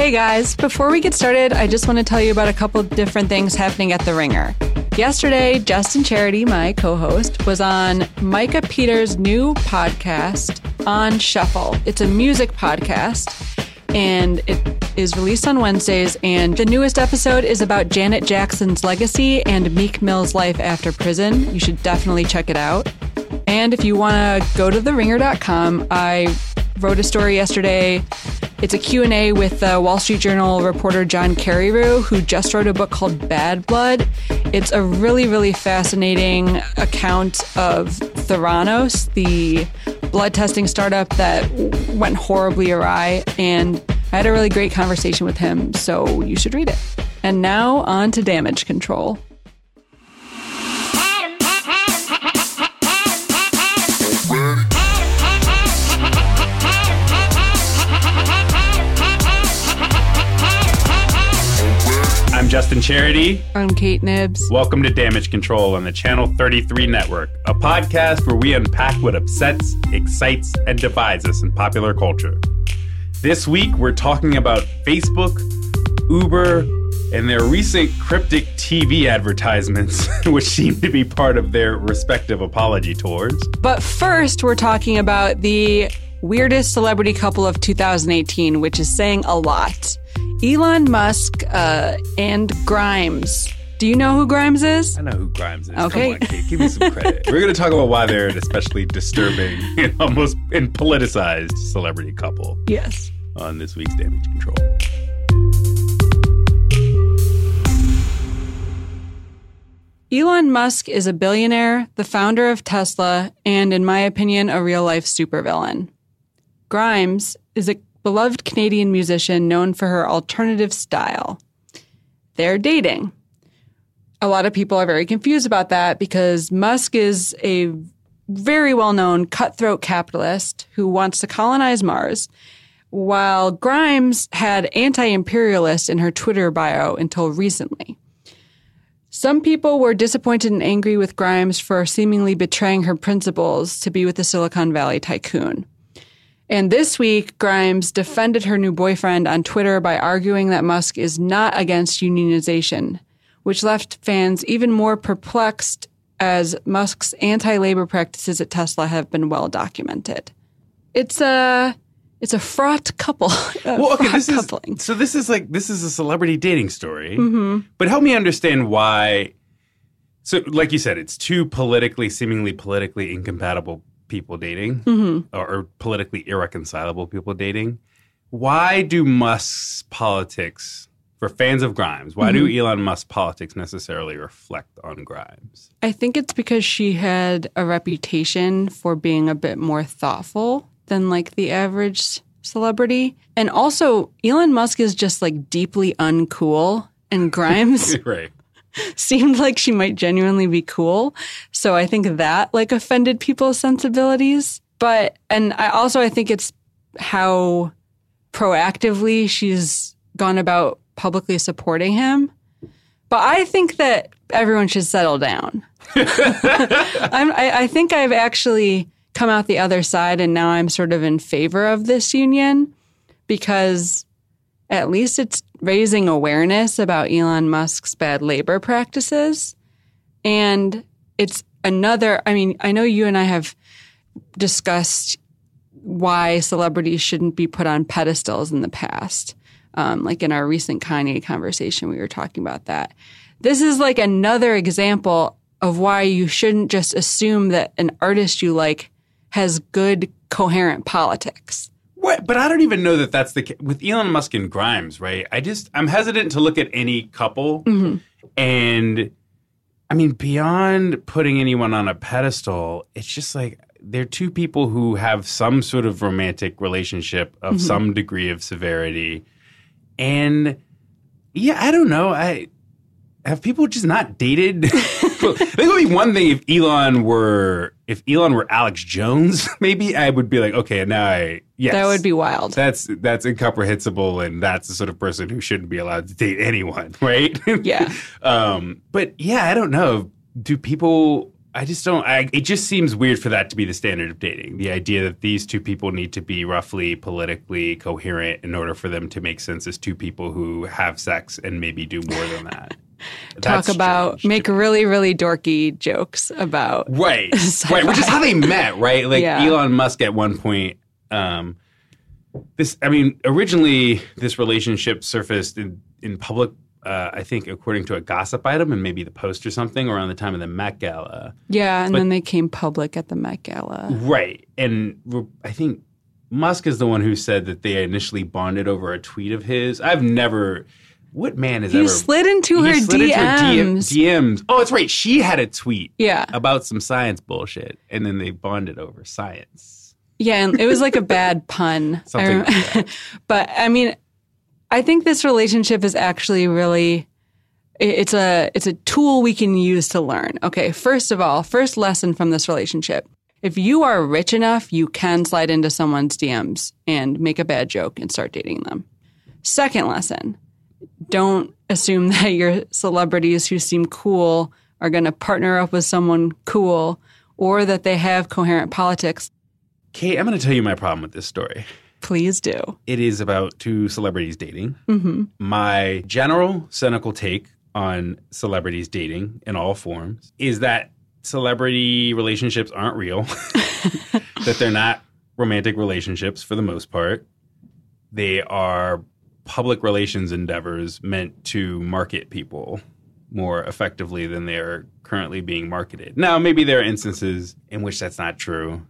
Hey guys, before we get started, I just want to tell you about a couple different things happening at The Ringer. Yesterday, Justin Charity, my co host, was on Micah Peters' new podcast, On Shuffle. It's a music podcast, and it is released on Wednesdays. And the newest episode is about Janet Jackson's legacy and Meek Mill's life after prison. You should definitely check it out. And if you want to go to theringer.com, I wrote a story yesterday. It's a Q&A with the Wall Street Journal reporter John Carreyrou, who just wrote a book called Bad Blood. It's a really, really fascinating account of Theranos, the blood testing startup that went horribly awry. And I had a really great conversation with him, so you should read it. And now on to damage control. Justin Charity. I'm Kate Knibbs. Welcome to Damage Control on the Channel 33 Network, a podcast where we unpack what upsets, excites, and divides us in popular culture. This week, we're talking about Facebook, Uber, and their recent cryptic TV advertisements, which seem to be part of their respective apology tours. But first, we're talking about the weirdest celebrity couple of 2018, which is saying a lot. Elon Musk uh, and Grimes. Do you know who Grimes is? I know who Grimes is. Okay. Come on, Kate, give me some credit. We're going to talk about why they're an especially disturbing and almost and politicized celebrity couple Yes. on this week's Damage Control. Elon Musk is a billionaire, the founder of Tesla, and in my opinion, a real life supervillain. Grimes is a beloved Canadian musician known for her alternative style. They're dating. A lot of people are very confused about that because Musk is a very well known cutthroat capitalist who wants to colonize Mars, while Grimes had anti imperialist in her Twitter bio until recently. Some people were disappointed and angry with Grimes for seemingly betraying her principles to be with the Silicon Valley tycoon. And this week, Grimes defended her new boyfriend on Twitter by arguing that Musk is not against unionization, which left fans even more perplexed as Musk's anti labor practices at Tesla have been well documented. It's a it's a fraught couple. a Well, okay, this is coupling. so. This is like this is a celebrity dating story, mm-hmm. but help me understand why. So, like you said, it's two politically, seemingly politically incompatible people dating, mm-hmm. or, or politically irreconcilable people dating. Why do Musk's politics, for fans of Grimes, why do mm-hmm. Elon Musk's politics necessarily reflect on Grimes? I think it's because she had a reputation for being a bit more thoughtful than like the average celebrity. And also, Elon Musk is just like deeply uncool, and Grimes right. seemed like she might genuinely be cool. So I think that like offended people's sensibilities. But, and I also, I think it's how proactively she's gone about publicly supporting him. But I think that everyone should settle down. I'm, I, I think I've actually come out the other side and now I'm sort of in favor of this union because at least it's raising awareness about Elon Musk's bad labor practices. And it's another, I mean, I know you and I have discussed why celebrities shouldn't be put on pedestals in the past. Um, like in our recent Kanye conversation, we were talking about that. This is like another example of why you shouldn't just assume that an artist you like has good, coherent politics. What? But I don't even know that that's the ca- with Elon Musk and Grimes, right? I just I'm hesitant to look at any couple, mm-hmm. and I mean beyond putting anyone on a pedestal, it's just like they're two people who have some sort of romantic relationship of mm-hmm. some degree of severity, and yeah, I don't know, I. Have people just not dated? well, I think it would be one thing if Elon were if Elon were Alex Jones. Maybe I would be like, okay, now I yes, That would be wild. that's that's incomprehensible, and that's the sort of person who shouldn't be allowed to date anyone, right? Yeah. um, but yeah, I don't know. Do people I just don't. I, it just seems weird for that to be the standard of dating. The idea that these two people need to be roughly politically coherent in order for them to make sense as two people who have sex and maybe do more than that. Talk about make really really dorky jokes about right, sci-fi. right, which is how they met, right? Like Yeah. Elon Musk at one point. Um, this, I mean, originally this relationship surfaced in in public. Uh, I think, according to a gossip item and maybe the Post or something, around the time of the Met Gala. yeah, and But- then they came public at the Met Gala. Right. And I think Musk is the one who said that they initially bonded over a tweet of his. I've never. What man has He ever. slid into he her slid into her DM DMs. DMs. Oh, that's right. She had a tweet Yeah, about some science bullshit, and then they bonded over science. yeah, and it was like a bad pun. Something I like but I mean, I think this relationship is actually really it's a it's a tool we can use to learn. Okay, first of all, first lesson from this relationship. If you are rich enough, you can slide into someone's DMs and make a bad joke and start dating them. Second lesson, don't assume that your celebrities who seem cool are going to partner up with someone cool or that they have coherent politics. Kate, I'm going to tell you my problem with this story. Please do. It is about two celebrities dating. hmm My general cynical take on celebrities dating in all forms is that celebrity relationships aren't real, that they're not romantic relationships for the most part. They are public relations endeavors meant to market people more effectively than they are currently being marketed. Now, maybe there are instances in which that's not true.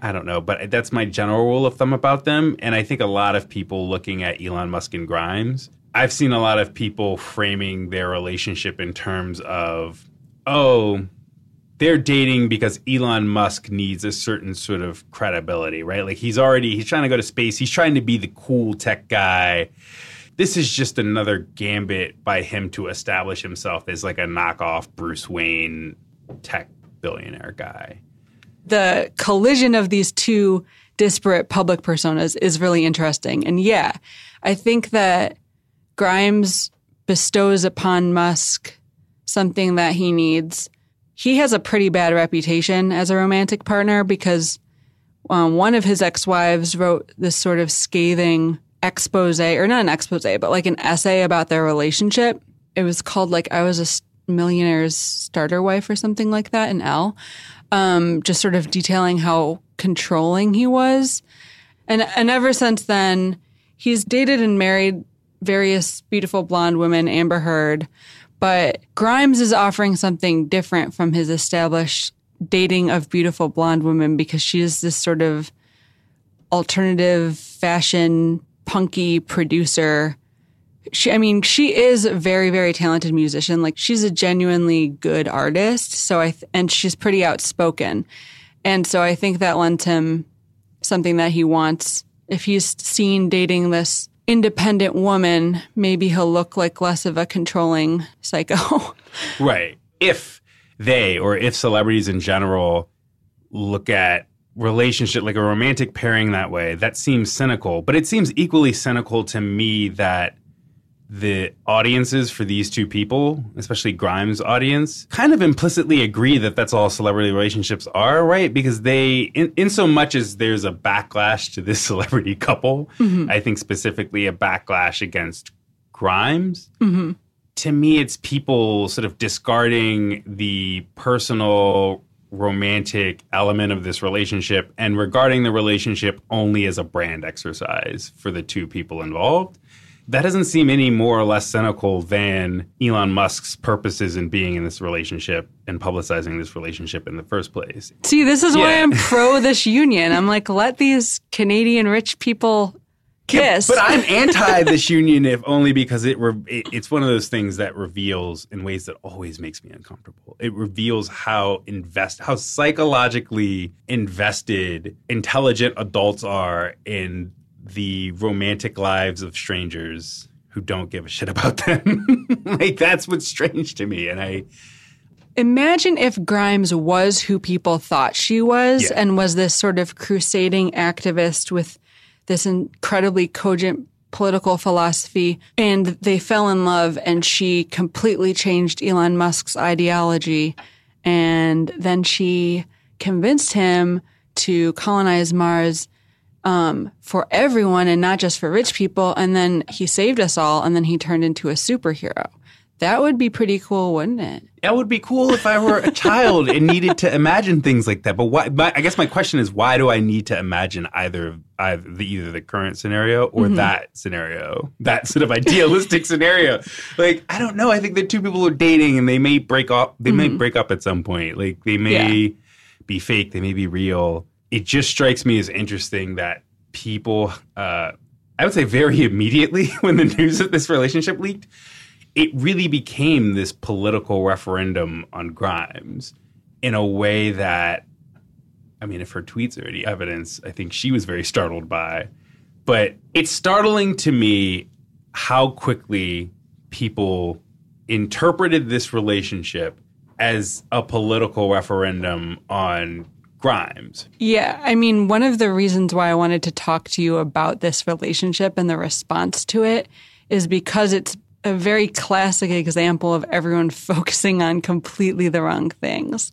I don't know, but that's my general rule of thumb about them. And I think a lot of people looking at Elon Musk and Grimes, I've seen a lot of people framing their relationship in terms of, oh, they're dating because Elon Musk needs a certain sort of credibility, right? Like he's already he's trying to go to space. He's trying to be the cool tech guy. This is just another gambit by him to establish himself as like a knockoff Bruce Wayne tech billionaire guy. The collision of these two disparate public personas is really interesting. And yeah, I think that Grimes bestows upon Musk something that he needs. He has a pretty bad reputation as a romantic partner because um, one of his ex wives wrote this sort of scathing expose, or not an expose, but like an essay about their relationship. It was called like I was a millionaire's starter wife or something like that in L. Um, just sort of detailing how controlling he was. And and ever since then, he's dated and married various beautiful blonde women, Amber Heard, but Grimes is offering something different from his established dating of beautiful blonde women because she is this sort of alternative fashion punky producer. She, I mean, she is a very, very talented musician. Like she's a genuinely good artist. So I, th- and she's pretty outspoken. And so I think that lends him something that he wants. If he's seen dating this independent woman, maybe he'll look like less of a controlling psycho. Right. If they or if celebrities in general look at relationship like a romantic pairing that way, that seems cynical. But it seems equally cynical to me that the audiences for these two people, especially Grimes' audience, kind of implicitly agree that that's all celebrity relationships are, right? Because they, in, in so much as there's a backlash to this celebrity couple, mm-hmm. I think specifically a backlash against Grimes. Mm-hmm. To me, it's people sort of discarding the personal romantic element of this relationship and regarding the relationship only as a brand exercise for the two people involved that doesn't seem any more or less cynical than Elon Musk's purposes in being in this relationship and publicizing this relationship in the first place. See, this is why I'm pro this union. I'm like, let these Canadian rich people kiss. But I'm anti this union if only because it, re- it it's one of those things that reveals in ways that always makes me uncomfortable. It reveals how invest how psychologically invested intelligent adults are in the romantic lives of strangers who don't give a shit about them. like that's what's strange to me and I Imagine if Grimes was who people thought she was Yeah. and was this sort of crusading activist with this incredibly cogent political philosophy and they fell in love and she completely changed Elon Musk's ideology and then she convinced him to colonize Mars um, for everyone and not just for rich people. And then he saved us all, and then he turned into a superhero. That would be pretty cool, wouldn't it? That would be cool if I were a child and needed to imagine things like that. But why? My, I guess my question is, why do I need to imagine either either the, either the current scenario or that scenario, that sort of idealistic scenario? Like, I don't know. I think that two people are dating and they may break up. They may break up at some point. Like, they may be fake. They may be real. It just strikes me as interesting that people, uh, I would say, very immediately when the news of this relationship leaked it really became this political referendum on Grimes in a way that, I mean, if her tweets are any evidence, I think she was very startled by. But it's startling to me how quickly people interpreted this relationship as a political referendum on Grimes. Yeah, I mean, one of the reasons why I wanted to talk to you about this relationship and the response to it is because it's a very classic example of everyone focusing on completely the wrong things.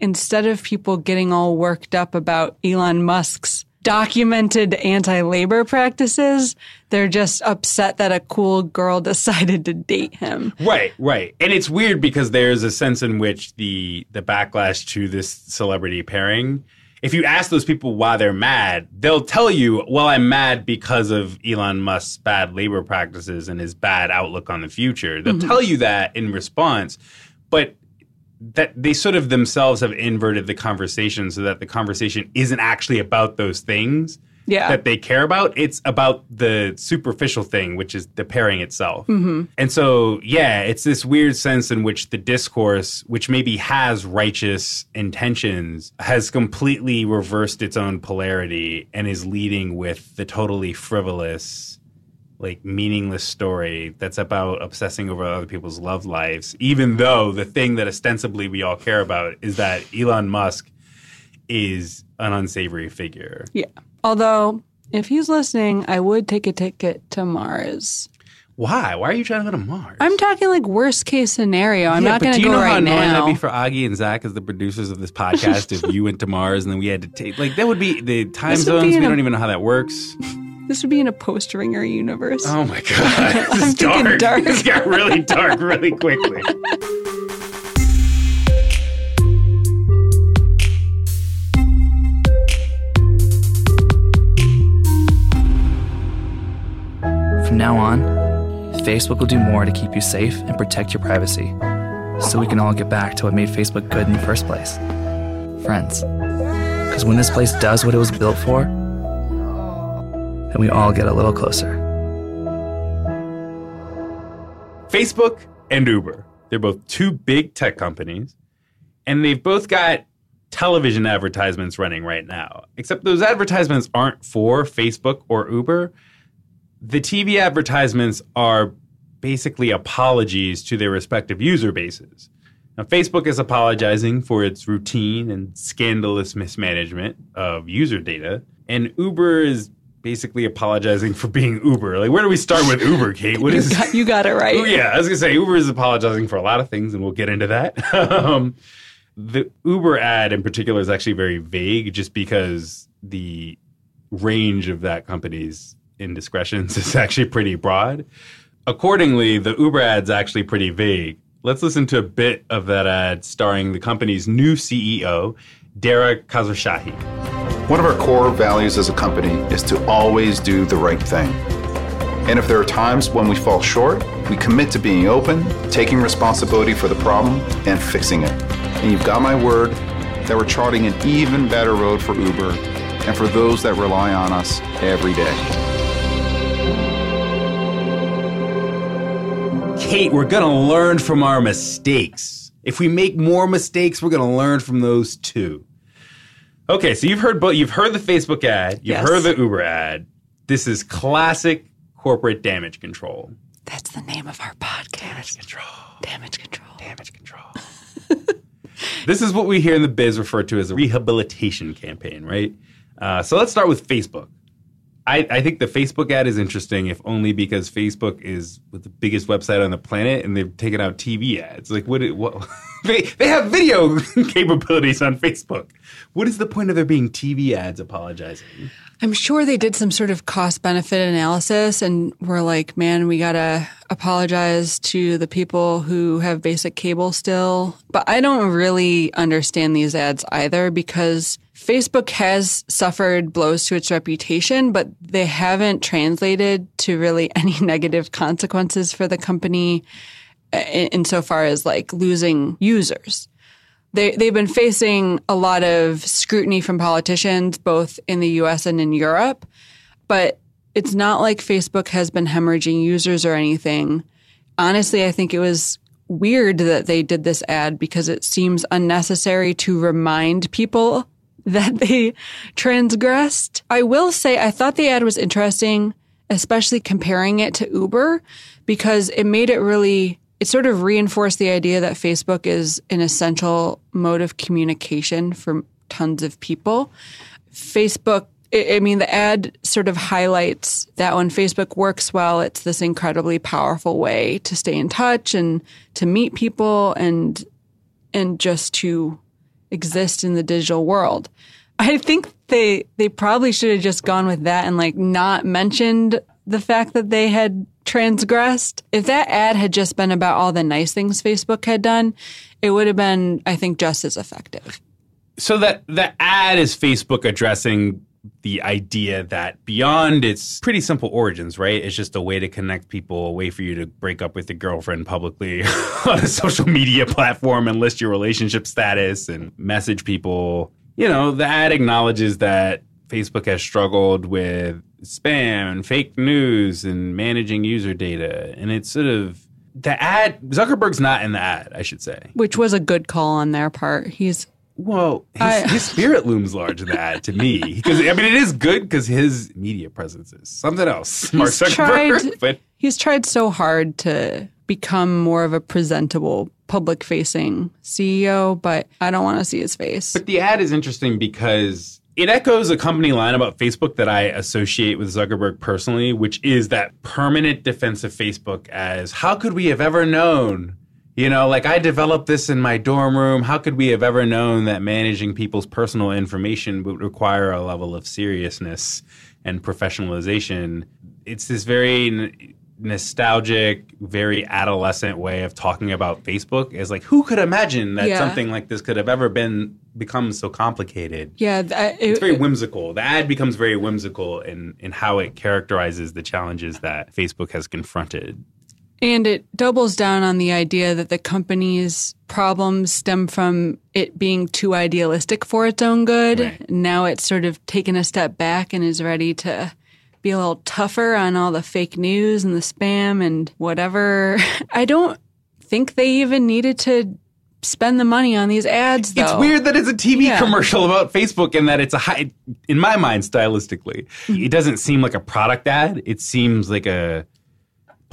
Instead of people getting all worked up about Elon Musk's documented anti labor practices, they're just upset that a cool girl decided to date him. Right, right. And it's weird because there's a sense in which the the backlash to this celebrity pairing if you ask those people why they're mad, they'll tell you, well, I'm mad because of Elon Musk's bad labor practices and his bad outlook on the future. They'll Mm-hmm. tell you that in response, but that they sort of themselves have inverted the conversation so that the conversation isn't actually about those things Yeah. that they care about. It's about the superficial thing, which is the pairing itself. Mm-hmm. And so, yeah, it's this weird sense in which the discourse, which maybe has righteous intentions, has completely reversed its own polarity and is leading with the totally frivolous, like meaningless story that's about obsessing over other people's love lives, even though the thing that ostensibly we all care about is that Elon Musk is an unsavory figure. yeah. Although, if he's listening, I would take a ticket to Mars. Why? Why are you trying to go to Mars? I'm talking like worst case scenario. I'm Yeah, not going do to you go know how right annoying that'd be for Augie and Zach as the producers of this podcast if you went to Mars and then we had to take like that would be the time zones. We don't even know how that works. This would be in a post ringer universe. Oh my god, this is thinking dark. dark. This got really dark really quickly. From now on, Facebook will do more to keep you safe and protect your privacy so we can all get back to what made Facebook good in the first place friends. Because when this place does what it was built for, then we all get a little closer. Facebook and Uber. They're both two big tech companies, and they've both got television advertisements running right now. Except those advertisements aren't for Facebook or Uber. The TV advertisements are basically apologies to their respective user bases. Now, Facebook is apologizing for its routine and scandalous mismanagement of user data, and Uber is basically apologizing for being Uber. Like, where do we start with Uber, Kate? What you, is got, you got it right. Oh, yeah, I was gonna say Uber is apologizing for a lot of things, and we'll get into that. um, the Uber ad in particular is actually very vague, just because the range of that company's indiscretions is actually pretty broad. Accordingly, the Uber ad's actually pretty vague. Let's listen to a bit of that ad starring the company's new CEO, Dara Khosrowshahi. One of our core values as a company is to always do the right thing. And if there are times when we fall short, we commit to being open, taking responsibility for the problem, and fixing it. And you've got my word that we're charting an even better road for Uber and for those that rely on us every day. Kate, we're going to learn from our mistakes. If we make more mistakes, we're going to learn from those too. Okay, so you've heard both. You've heard the Facebook ad. You've Yes. heard the Uber ad. This is classic corporate damage control. That's the name of our podcast. Damage control. Damage control. Damage control. this is what we hear in the biz referred to as a rehabilitation campaign, right? Uh, so let's start with Facebook. I, I think the Facebook ad is interesting, if only because Facebook is the biggest website on the planet, and they've taken out TV ads. Like, what? What they they have video capabilities on Facebook. What is the point of there being TV ads apologizing? I'm sure they did some sort of cost benefit analysis and were like, man, we got to apologize to the people who have basic cable still. But I don't really understand these ads either because Facebook has suffered blows to its reputation, but they haven't translated to really any negative consequences for the company uh, insofar as like losing users they they've been facing a lot of scrutiny from politicians both in the US and in Europe, but it's not like Facebook has been hemorrhaging users or anything. Honestly, I think it was weird that they did this ad because it seems unnecessary to remind people that they transgressed. I will say I thought the ad was interesting, especially comparing it to Uber because it made it really it sort of reinforced the idea that Facebook is an essential mode of communication for tons of people. Facebook, I mean, the ad sort of highlights that when Facebook works well, it's this incredibly powerful way to stay in touch and to meet people and and just to exist in the digital world. I think they they probably should have just gone with that and like not mentioned the fact that they had transgressed. If that ad had just been about all the nice things Facebook had done, it would have been, I think, just as effective. So that the ad is Facebook addressing the idea that beyond its pretty simple origins, right? It's just a way to connect people, a way for you to break up with your girlfriend publicly on a social media platform and list your relationship status and message people. You know, the ad acknowledges that Facebook has struggled with spam and fake news and managing user data. And it's sort of the ad, Zuckerberg's not in the ad, I should say. Which was a good call on their part. He's well, his, I, his, spirit looms large in that to me because I mean it is good because his media presence is something else. Mark Zuckerberg, tried, but he's tried so hard to become more of a presentable public facing CEO, but I don't want to see his face. But the ad is interesting because it echoes a company line about Facebook that I associate with Zuckerberg personally, which is that permanent defense of Facebook as how could we have ever known? You know, like I developed this in my dorm room. How could we have ever known that managing people's personal information would require a level of seriousness and professionalization? It's this very nostalgic, very adolescent way of talking about Facebook is like, who could imagine that yeah. something like this could have ever been become so complicated? Yeah, that, uh, it, it's very whimsical. The ad becomes very whimsical in in how it characterizes the challenges that Facebook has confronted. And it doubles down on the idea that the company's problems stem from it being too idealistic for its own good. Right. Now it's sort of taken a step back and is ready to be a little tougher on all the fake news and the spam and whatever. I don't think they even needed to spend the money on these ads though. It's weird that it's a TV yeah. commercial about Facebook and that it's a high in my mind stylistically. It doesn't seem like a product ad. It seems like a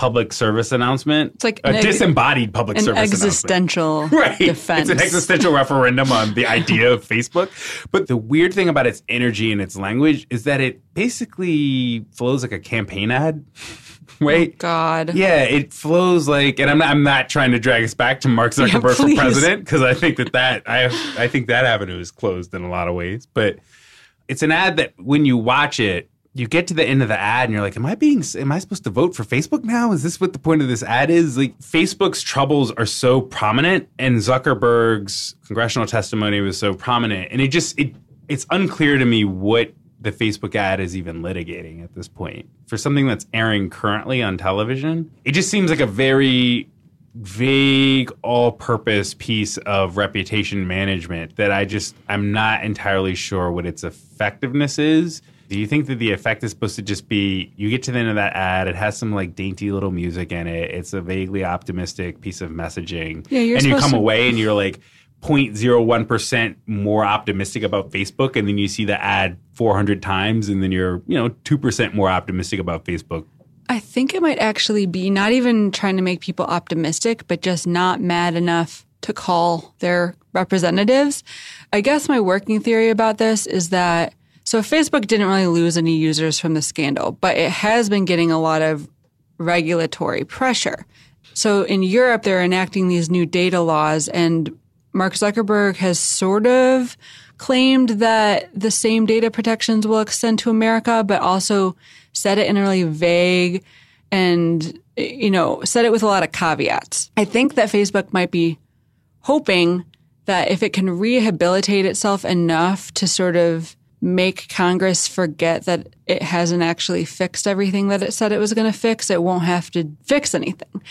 public service announcement. It's like a ex- disembodied public service announcement. an service existential right. defense. It's an existential referendum on the idea of Facebook. But the weird thing about its energy and its language is that it basically flows like a campaign ad. Wait, Oh, God. Yeah, it flows like, and I'm not, I'm not trying to drag us back to Mark Zuckerberg yeah, for president because I think that that I I think that avenue is closed in a lot of ways. But it's an ad that when you watch it, you get to the end of the ad and you're like, am I being, am I supposed to vote for Facebook now? Is this what the point of this ad is? Like, Facebook's troubles are so prominent and Zuckerberg's congressional testimony was so prominent. And it just, it, it's unclear to me what the Facebook ad is even litigating at this point. For something that's airing currently on television, it just seems like a very vague all-purpose piece of reputation management that I just I'm not entirely sure what its effectiveness is do you think that the effect is supposed to just be you get to the end of that ad, it has some like dainty little music in it, it's a vaguely optimistic piece of messaging, yeah, and you come to- away and you're like 0.01% more optimistic about Facebook, and then you see the ad 400 times, and then you're you know 2% more optimistic about Facebook. I think it might actually be not even trying to make people optimistic, but just not mad enough to call their representatives. I guess my working theory about this is that So Facebook didn't really lose any users from the scandal, but it has been getting a lot of regulatory pressure. So in Europe, they're enacting these new data laws, and Mark Zuckerberg has sort of claimed that the same data protections will extend to America, but also said it in a really vague and, you know, said it with a lot of caveats. I think that Facebook might be hoping that if it can rehabilitate itself enough to sort of make Congress forget that it hasn't actually fixed everything that it said it was going to fix, it won't have to fix anything.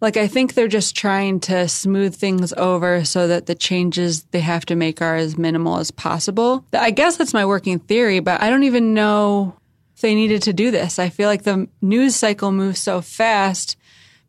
Like, I think they're just trying to smooth things over so that the changes they have to make are as minimal as possible. I guess that's my working theory, but I don't even know if they needed to do this. I feel like the news cycle moves so fast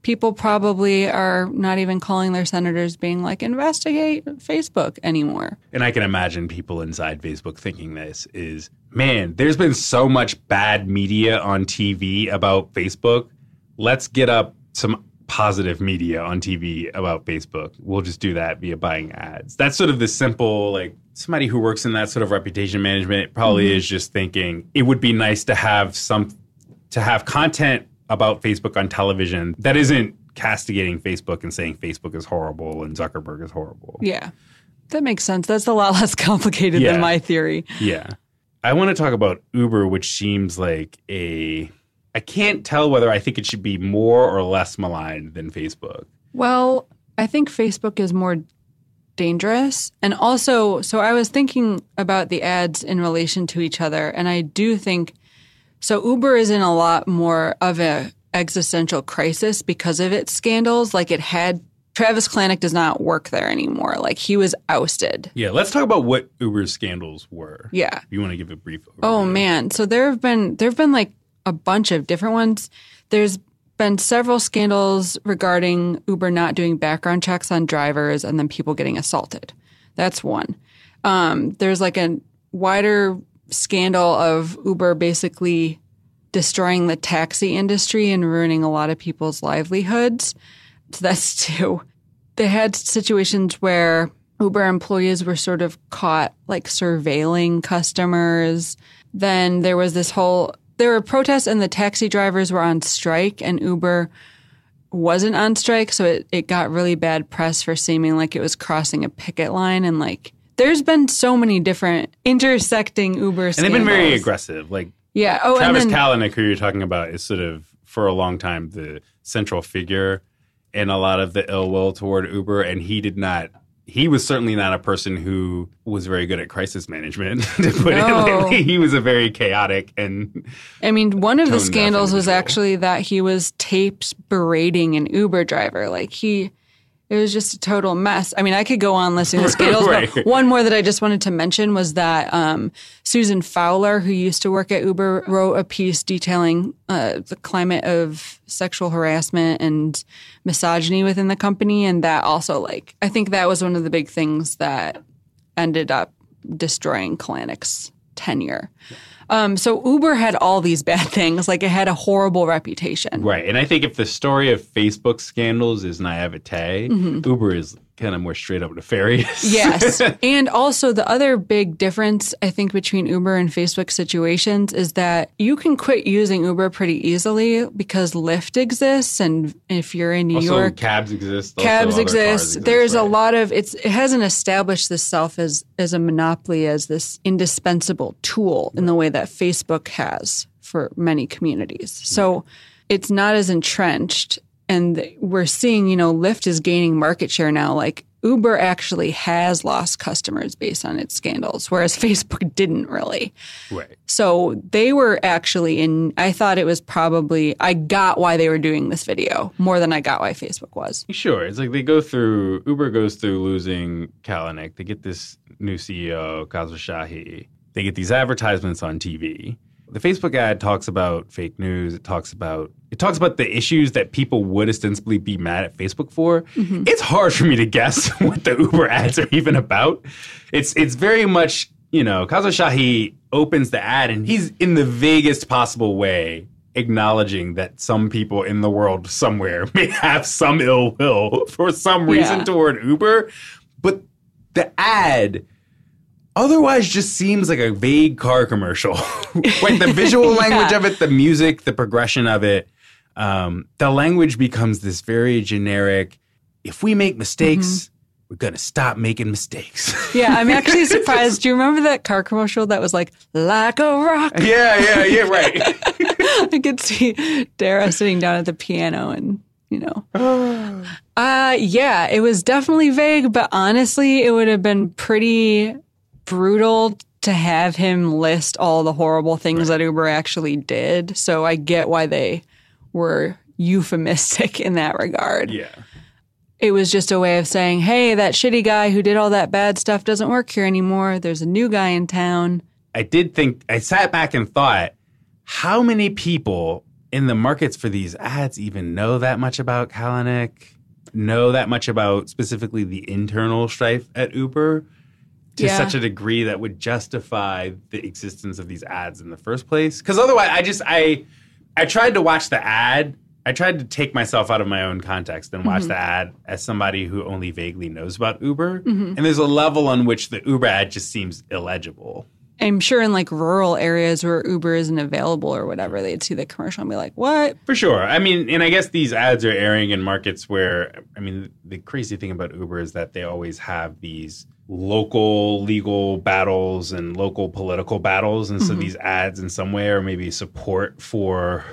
people probably are not even calling their senators being like investigate facebook anymore. And i can imagine people inside facebook thinking this is man there's been so much bad media on tv about facebook. Let's get up some positive media on tv about facebook. We'll just do that via buying ads. That's sort of the simple like somebody who works in that sort of reputation management probably mm-hmm. is just thinking it would be nice to have some to have content about Facebook on television that isn't castigating Facebook and saying Facebook is horrible and Zuckerberg is horrible. Yeah. That makes sense. That's a lot less complicated yeah. than my theory. Yeah. I want to talk about Uber, which seems like a. I can't tell whether I think it should be more or less maligned than Facebook. Well, I think Facebook is more dangerous. And also, so I was thinking about the ads in relation to each other, and I do think so Uber is in a lot more of a existential crisis because of its scandals. Like it had Travis Kalanick does not work there anymore. Like he was ousted. Yeah, let's talk about what Uber's scandals were. Yeah. You want to give a brief overview. Oh man. So there have been there have been like a bunch of different ones. There's been several scandals regarding Uber not doing background checks on drivers and then people getting assaulted. That's one. Um, there's like a wider scandal of Uber basically destroying the taxi industry and ruining a lot of people's livelihoods. So that's two. They had situations where Uber employees were sort of caught like surveilling customers. Then there was this whole there were protests and the taxi drivers were on strike and Uber wasn't on strike, so it, it got really bad press for seeming like it was crossing a picket line and like there's been so many different intersecting Uber and they've been very aggressive. Like yeah, oh, Travis and then, Kalanick, who you're talking about, is sort of for a long time the central figure in a lot of the ill will toward Uber, and he did not. He was certainly not a person who was very good at crisis management. To put no. it, he was a very chaotic and. I mean, one of the scandals was actually that he was taped berating an Uber driver. Like he it was just a total mess. I mean, I could go on listing the scandals, right. but one more that I just wanted to mention was that um, Susan Fowler, who used to work at Uber, wrote a piece detailing uh, the climate of sexual harassment and misogyny within the company, and that also, like, I think that was one of the big things that ended up destroying Kalanick's tenure. Yeah. Um, so Uber had all these bad things. Like it had a horrible reputation. Right. And I think if the story of Facebook scandals is naivete, mm-hmm. Uber is kind of more straight up nefarious. yes. And also, the other big difference, I think, between Uber and Facebook situations is that you can quit using Uber pretty easily because Lyft exists. And if you're in New also, York, cabs exist. Cabs exist. exist. There's right. a lot of it's, it hasn't established itself as, as a monopoly, as this indispensable tool in the way that Facebook has for many communities. So, it's not as entrenched and we're seeing, you know, Lyft is gaining market share now. Like Uber actually has lost customers based on its scandals, whereas Facebook didn't really. Right. So they were actually in, I thought it was probably, I got why they were doing this video more than I got why Facebook was. Sure. It's like they go through, Uber goes through losing Kalanick. They get this new CEO, Khosrowshahi. They get these advertisements on TV the Facebook ad talks about fake news. It talks about it talks about the issues that people would ostensibly be mad at Facebook for. Mm-hmm. It's hard for me to guess what the Uber ads are even about. It's it's very much you know Khosrowshahi opens the ad and he's in the vaguest possible way acknowledging that some people in the world somewhere may have some ill will for some reason yeah. toward Uber, but the ad otherwise just seems like a vague car commercial. like the visual language Yeah. of it, the music, the progression of it, um, the language becomes this very generic. If we make mistakes, we're gonna stop making mistakes. Yeah, I'm actually surprised. Do you remember that car commercial that was like, like a rock? yeah, yeah, yeah, right. I could see Dara sitting down at the piano and, you know. Uh, yeah, it was definitely vague, but honestly, it would have been pretty brutal to have him list all the horrible things that Uber actually did. So I get why they were euphemistic in that regard. yeah. It was just a way of saying, hey, that shitty guy who did all that bad stuff doesn't work here anymore. There's a new guy in town. I did think I sat back and thought, how many people in the markets for these ads even know that much about Kalanick? Know that much about specifically the internal strife at Uber to Yeah. such a degree that would justify the existence of these ads in the first place? Because otherwise, I just I I tried to watch the ad. I tried to take myself out of my own context and watch mm-hmm. the ad as somebody who only vaguely knows about Uber. Mm-hmm. And there's a level on which the Uber ad just seems illegible. I'm sure in like rural areas where Uber isn't available or whatever, they'd see the commercial and be like, what? For sure. I mean, and I guess these ads are airing in markets where, I mean, the crazy thing about Uber is that they always have these local legal battles and local political battles. And so mm-hmm. these ads, in some way, are maybe support for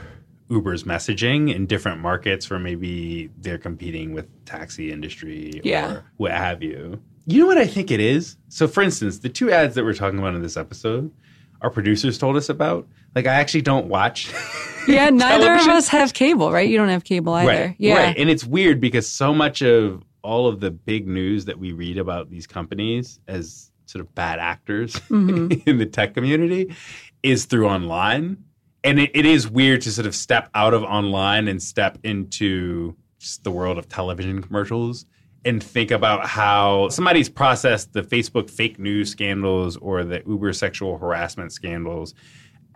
Uber's messaging in different markets where maybe they're competing with taxi industry Yeah. or what have you. You know what I think it is? So, for instance, the two ads that we're talking about in this episode, our producers told us about. Like, I actually don't watch. Yeah, neither of us have cable, right? You don't have cable either. Right. Yeah. Right. And it's weird because so much of all of the big news that we read about these companies as sort of bad actors Mm-hmm. in the tech community is through online. And it, it is weird to sort of step out of online and step into just the world of television commercials and think about how somebody's processed the Facebook fake news scandals or the Uber sexual harassment scandals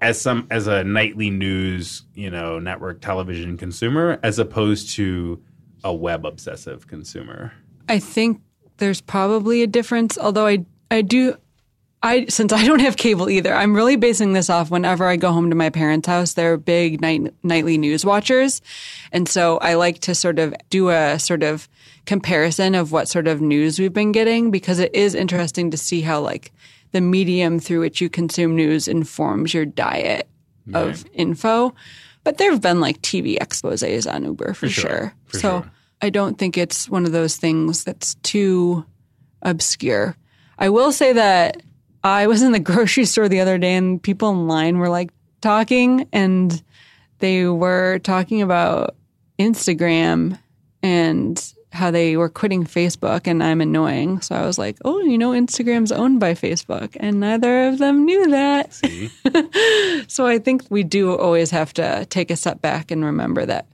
as some as a nightly news, you know, network television consumer as opposed to a web obsessive consumer. I think there's probably a difference, although I I do I since I don't have cable either, I'm really basing this off whenever I go home to my parents' house, they're big night, nightly news watchers. And so I like to sort of do a sort of comparison of what sort of news we've been getting because it is interesting to see how like the medium through which you consume news informs your diet of info. But there have been like TV exposes on Uber for, sure, sure. for so sure. I don't think it's one of those things that's too obscure. I will say that I was in the grocery store the other day and people in line were like talking and they were talking about Instagram and how they were quitting Facebook and I'm annoying. So I was like, oh, you know, Instagram's owned by Facebook. And neither of them knew that. So I think we do always have to take a step back and remember that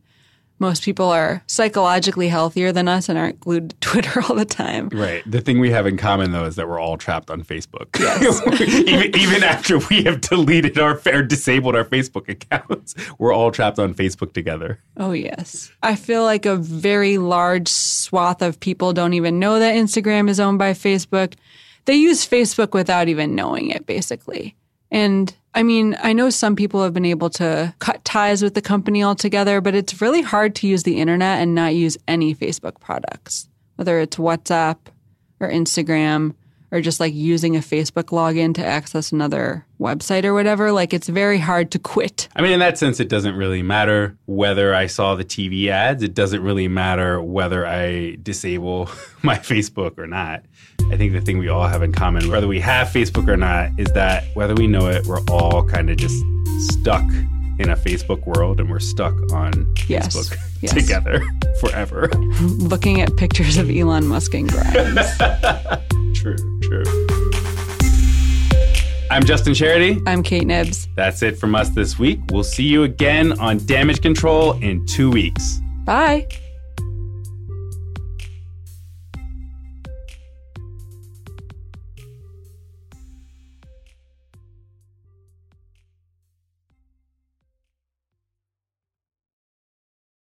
most people are psychologically healthier than us and aren't glued to Twitter all the time. right. The thing we have in common though is that we're all trapped on Facebook. even, even after we have deleted our or disabled our Facebook accounts, we're all trapped on Facebook together. Oh, yes. I feel like a very large swath of people don't even know that Instagram is owned by Facebook. They use Facebook without even knowing it, basically. And I mean, I know some people have been able to cut ties with the company altogether, but it's really hard to use the internet and not use any Facebook products, whether it's WhatsApp or Instagram or just like using a Facebook login to access another website or whatever. Like it's very hard to quit. I mean, in that sense, it doesn't really matter whether I saw the TV ads. It doesn't really matter whether I disable my Facebook or not. I think the thing we all have in common, whether we have Facebook or not, is that whether we know it, we're all kind of just stuck in a Facebook world and we're stuck on Yes. Facebook Yes. together forever. Looking at pictures of Elon Musk and Grimes. true, true. I'm Justin Charity. I'm Kate Knibbs. That's it from us this week. We'll see you again on Damage Control in two weeks. Bye.